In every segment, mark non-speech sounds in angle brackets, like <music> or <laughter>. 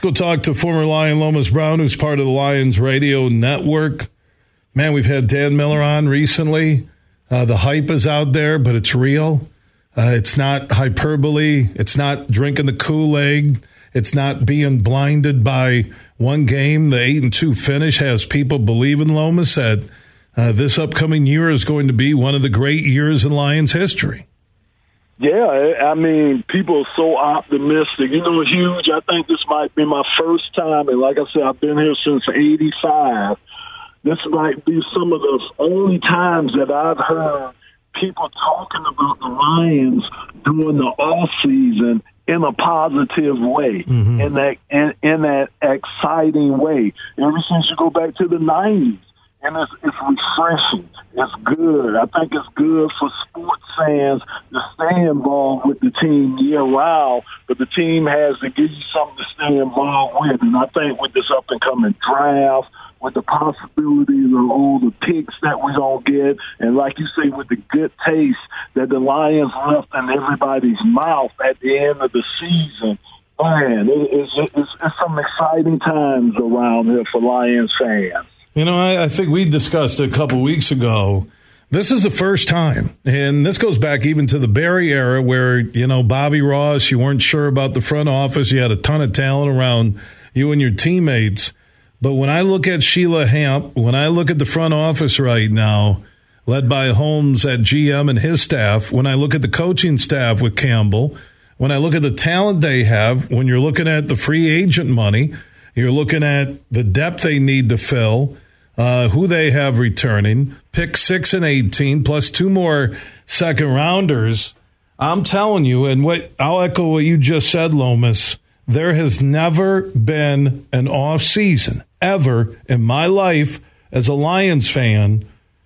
go talk to former Lion Lomas Brown, who's part of the Lions radio network. Man, we've had Dan Miller on recently. Uh, the hype is out there, but it's real. Uh, it's not hyperbole. It's not drinking the Kool Aid. It's not being blinded by one game. The eight and two finish has people believing Lomas that uh, this upcoming year is going to be one of the great years in Lions history. Yeah, I mean, people are so optimistic. You know, huge. I think this might be my first time, and like I said, I've been here since '85. This might be some of the only times that I've heard people talking about the Lions during the off season in a positive way, mm-hmm. in that in, in that exciting way. Ever since you go back to the '90s, and it's, it's refreshing. It's good. I think it's good for sports fans to stay involved with the team year round, but the team has to give you something to stay involved with. And I think with this up and coming draft, with the possibilities of all the picks that we don't get, and like you say, with the good taste that the Lions left in everybody's mouth at the end of the season, man, it's, it's, it's some exciting times around here for Lions fans. You know, I, I think we discussed a couple weeks ago. This is the first time, and this goes back even to the Barry era where, you know, Bobby Ross, you weren't sure about the front office. You had a ton of talent around you and your teammates. But when I look at Sheila Hamp, when I look at the front office right now, led by Holmes at GM and his staff, when I look at the coaching staff with Campbell, when I look at the talent they have, when you're looking at the free agent money, you're looking at the depth they need to fill, uh, who they have returning, pick six and 18, plus two more second rounders. I'm telling you, and what I'll echo what you just said, Lomas. There has never been an off season ever in my life as a Lions fan.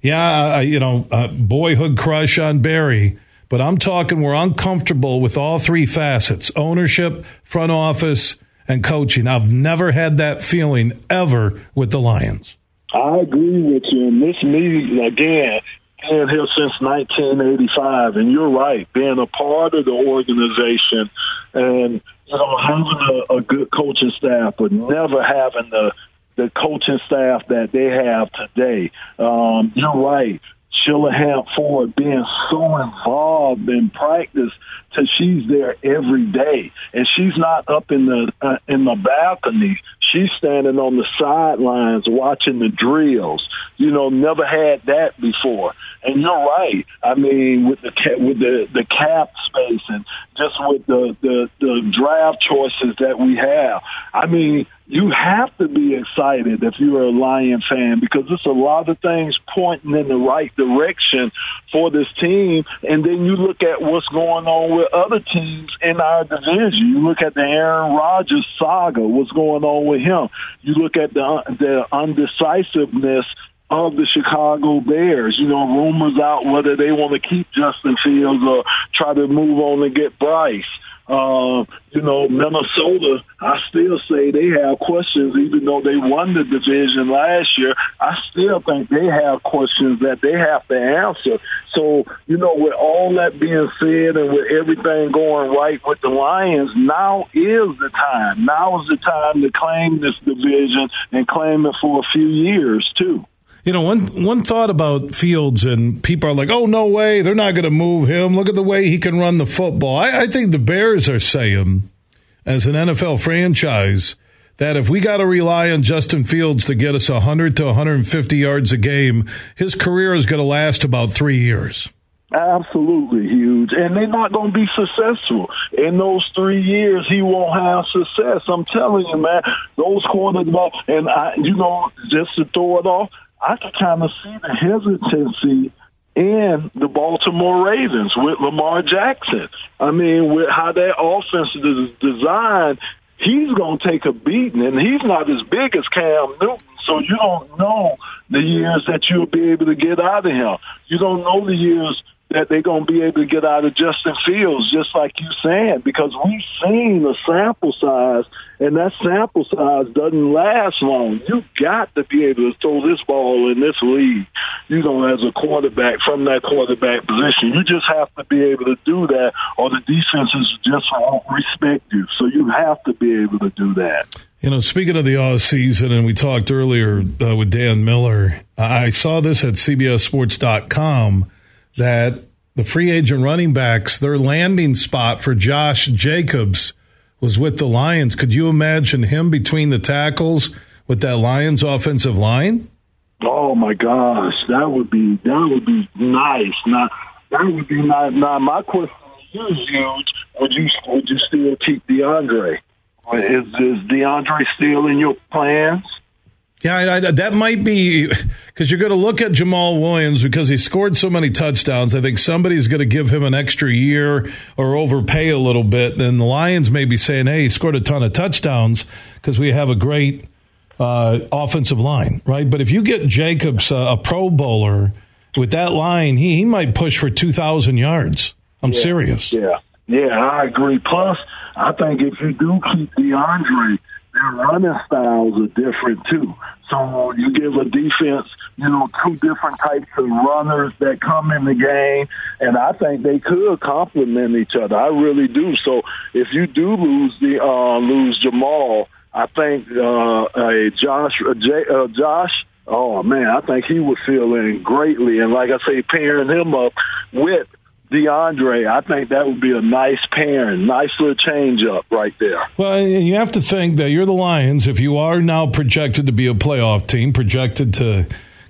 Yeah, I, you know, boyhood crush on Barry, but I'm talking we're uncomfortable with all three facets ownership, front office, and coaching. I've never had that feeling ever with the Lions. I agree with you. And this meeting, again, been here since 1985, and you're right, being a part of the organization and you know having a, a good coaching staff, but never having the the coaching staff that they have today. Um, you're right. Hamp Ford being so involved in practice till she's there every day, and she's not up in the uh, in the balcony. She's standing on the sidelines watching the drills. You know, never had that before. And you're right. I mean, with the with the the cap space and just with the the, the draft choices that we have. I mean, you have to be excited if you're a Lion fan because there's a lot of things pointing in the right direction for this team. And then you look at what's going on with other teams in our division. You look at the Aaron Rodgers saga, what's going on with him. You look at the the undecisiveness of the Chicago Bears. You know, rumors out whether they want to keep Justin Fields or try to move on and get Bryce. Uh, you know, Minnesota, I still say they have questions, even though they won the division last year. I still think they have questions that they have to answer. So, you know, with all that being said and with everything going right with the Lions, now is the time. Now is the time to claim this division and claim it for a few years, too. You know, one one thought about Fields, and people are like, "Oh no way, they're not going to move him. Look at the way he can run the football." I, I think the Bears are saying, as an NFL franchise, that if we got to rely on Justin Fields to get us 100 to 150 yards a game, his career is going to last about three years. Absolutely huge. And they're not going to be successful. In those three years, he won't have success. I'm telling you, man, those quarterbacks, and I, you know, just to throw it off, I can kind of see the hesitancy in the Baltimore Ravens with Lamar Jackson. I mean, with how that offense is designed, he's going to take a beating, and he's not as big as Cam Newton. So you don't know the years that you'll be able to get out of him. You don't know the years that they're going to be able to get out of Justin Fields, just like you saying, because we've seen a sample size, and that sample size doesn't last long. You got to be able to throw this ball in this league. you know, as a quarterback from that quarterback position. You just have to be able to do that, or the defenses just won't respect you. So you have to be able to do that. You know, speaking of the off season, and we talked earlier uh, with Dan Miller, I saw this at CBSSports.com that the free agent running backs, their landing spot for Josh Jacobs was with the Lions. Could you imagine him between the tackles with that Lions offensive line? Oh my gosh, that would be that would be nice. Now that would be nice. Now my question is huge. Would you would you still keep D'Andre? Is is D'Andre still in your plans? Yeah, I, I, that might be because you're going to look at Jamaal Williams because he scored so many touchdowns. I think somebody's going to give him an extra year or overpay a little bit. Then the Lions may be saying, "Hey, he scored a ton of touchdowns because we have a great uh, offensive line, right?" But if you get Jacobs uh, a Pro Bowler with that line, he he might push for two thousand yards. I'm yeah, serious. Yeah, yeah, I agree. Plus, I think if you do keep D'Andre their running styles are different too. So you give a defense, you know, two different types of runners that come in the game, and I think they could complement each other. I really do. So if you do lose the uh, lose Jamaal, I think uh, a Josh, uh, J, uh, Josh. Oh man, I think he would fill in greatly, and like I say, pairing him up with D'Andre, I think that would be a nice pairing, nice little change up right there. Well, you have to think that you're the Lions. If you are now projected to be a playoff team, projected to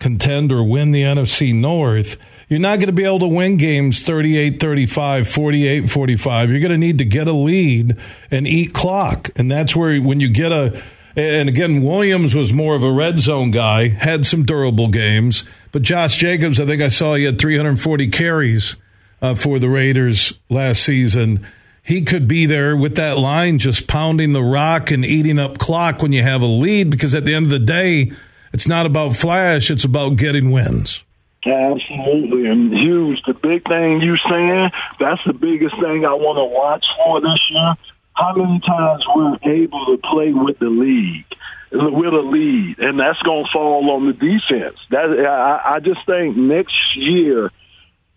contend or win the NFC North, you're not going to be able to win games 38 35, 48 45. You're going to need to get a lead and eat clock. And that's where, when you get a, and again, Williams was more of a red zone guy, had some durable games. But Josh Jacobs, I think I saw he had 340 carries uh, for the Raiders last season. He could be there with that line, just pounding the rock and eating up clock when you have a lead, because at the end of the day, it's not about flash, it's about getting wins. Absolutely, and huge. The big thing you saying, that's the biggest thing I want to watch for this year. How many times we're able to play with the league, with a lead, and that's going to fall on the defense. That I, I just think next year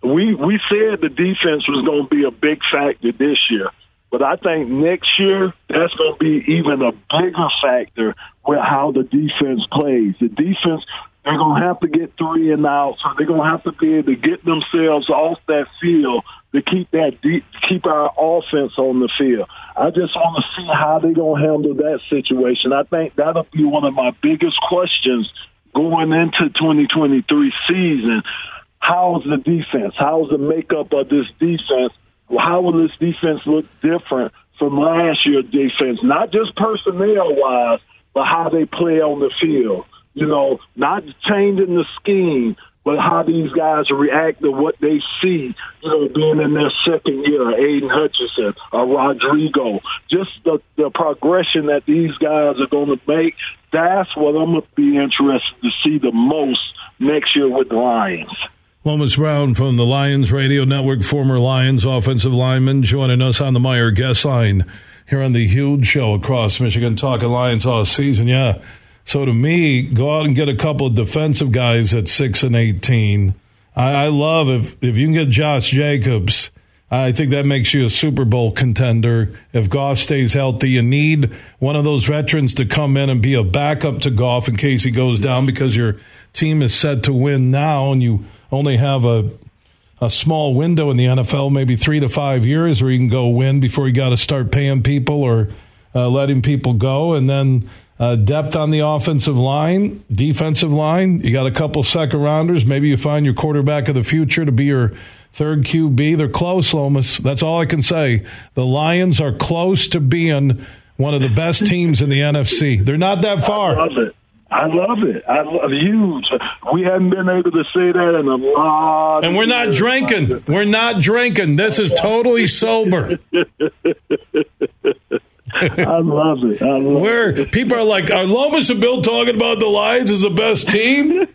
we we said the defense was going to be a big factor this year, but I think next year that's going to be even a bigger uh-huh. factor with how the defense plays. The defense they're going to have to get three and out, so they're going to have to be able to get themselves off that field to keep that deep, keep our offense on the field. I just want to see how they're going to handle that situation. I think that'll be one of my biggest questions going into 2023 season how's the defense? How's the makeup of this defense? How will this defense look different from last year's defense? Not just personnel wise, but how they play on the field. You know, not changing the scheme, but how these guys react to what they see, you know, being in their second year, Aidan Hutchinson, or Rodriguez, just the, the progression that these guys are going to make, that's what I'm going to be interested to see the most next year with the Lions. Lomas Brown from the Lions Radio Network, former Lions offensive lineman, joining us on the Meijer guest line here on the huge show across Michigan, talking Lions all season. Yeah. So to me, go out and get a couple of defensive guys at six and eighteen. I, I love if if you can get Josh Jacobs. I think that makes you a Super Bowl contender. If Goff stays healthy, you need one of those veterans to come in and be a backup to Goff in case he goes down because your team is set to win now and you only have a a small window in the NFL, maybe three to five years, where you can go win before you got to start paying people or uh, letting people go, and then uh, depth on the offensive line, defensive line. You got a couple second rounders. Maybe you find your quarterback of the future to be your third QB. They're close, Lomas. That's all I can say. The Lions are close to being one of the best <laughs> teams in the NFC. They're not that far. I love it. I love it. I love huge. We haven't been able to say that in a lot. And we're not drinking. We're not drinking. This is totally sober. <laughs> I love it. I love Where it. people are like, are Lomas and Bill talking about the Lions as the best team in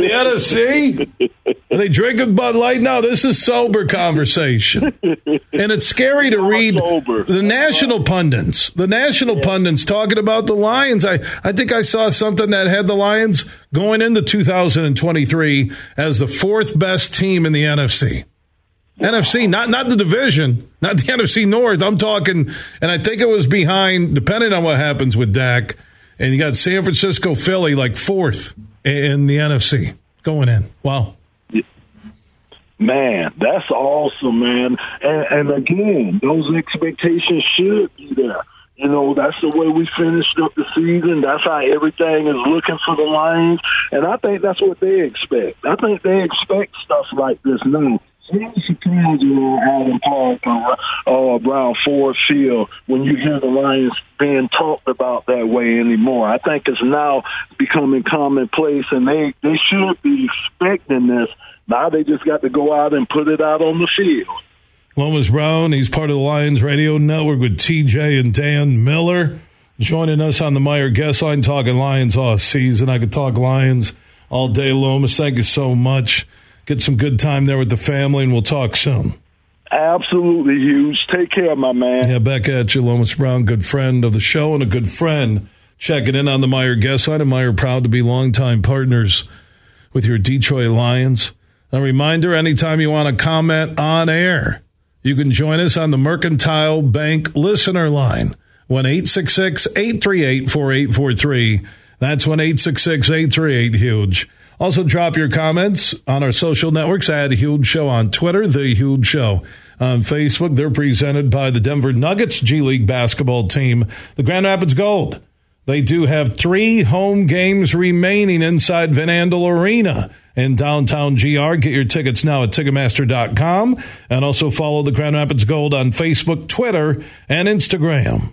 the NFC? <laughs> Are they drinking Bud Light? No, this is sober conversation. <laughs> and it's scary to read the national pundits. The national yeah. pundits talking about the Lions. I, I think I saw something that had the Lions going into 2023 as the fourth best team in the NFC. Wow. NFC, not not the division, not the <laughs> NFC North. I'm talking, and I think it was behind, depending on what happens with Dak. And you got San Francisco, Philly, like fourth in the NFC going in. Wow. Man, that's awesome, man. And, and again, those expectations should be there. You know, that's the way we finished up the season. That's how everything is looking for the Lions. And I think that's what they expect. I think they expect stuff like this now. I'm surprised you Allen Park or uh, Brown Ford Field when you hear the Lions being talked about that way anymore. I think it's now becoming commonplace, and they they should be expecting this now they just got to go out and put it out on the field. Lomas Brown, he's part of the Lions Radio Network with TJ and Dan Miller. Joining us on the Meijer guest line, talking Lions all season. I could talk Lions all day, Lomas. Thank you so much. Get some good time there with the family, and we'll talk soon. Absolutely huge. Take care, my man. Yeah, back at you, Lomas Brown, good friend of the show and a good friend. Checking in on the Meijer guest line. And Meijer proud to be longtime partners with your Detroit Lions. A reminder anytime you want to comment on air, you can join us on the Mercantile Bank listener line, 1 866 838 4843. That's 1 838 Huge. Also, drop your comments on our social networks at Huge Show on Twitter, The Huge Show on Facebook. They're presented by the Denver Nuggets G League basketball team, the Grand Rapids Gold. They do have three home games remaining inside Van Andel Arena in downtown GR. Get your tickets now at Ticketmaster.com and also follow the Grand Rapids Gold on Facebook, Twitter, and Instagram.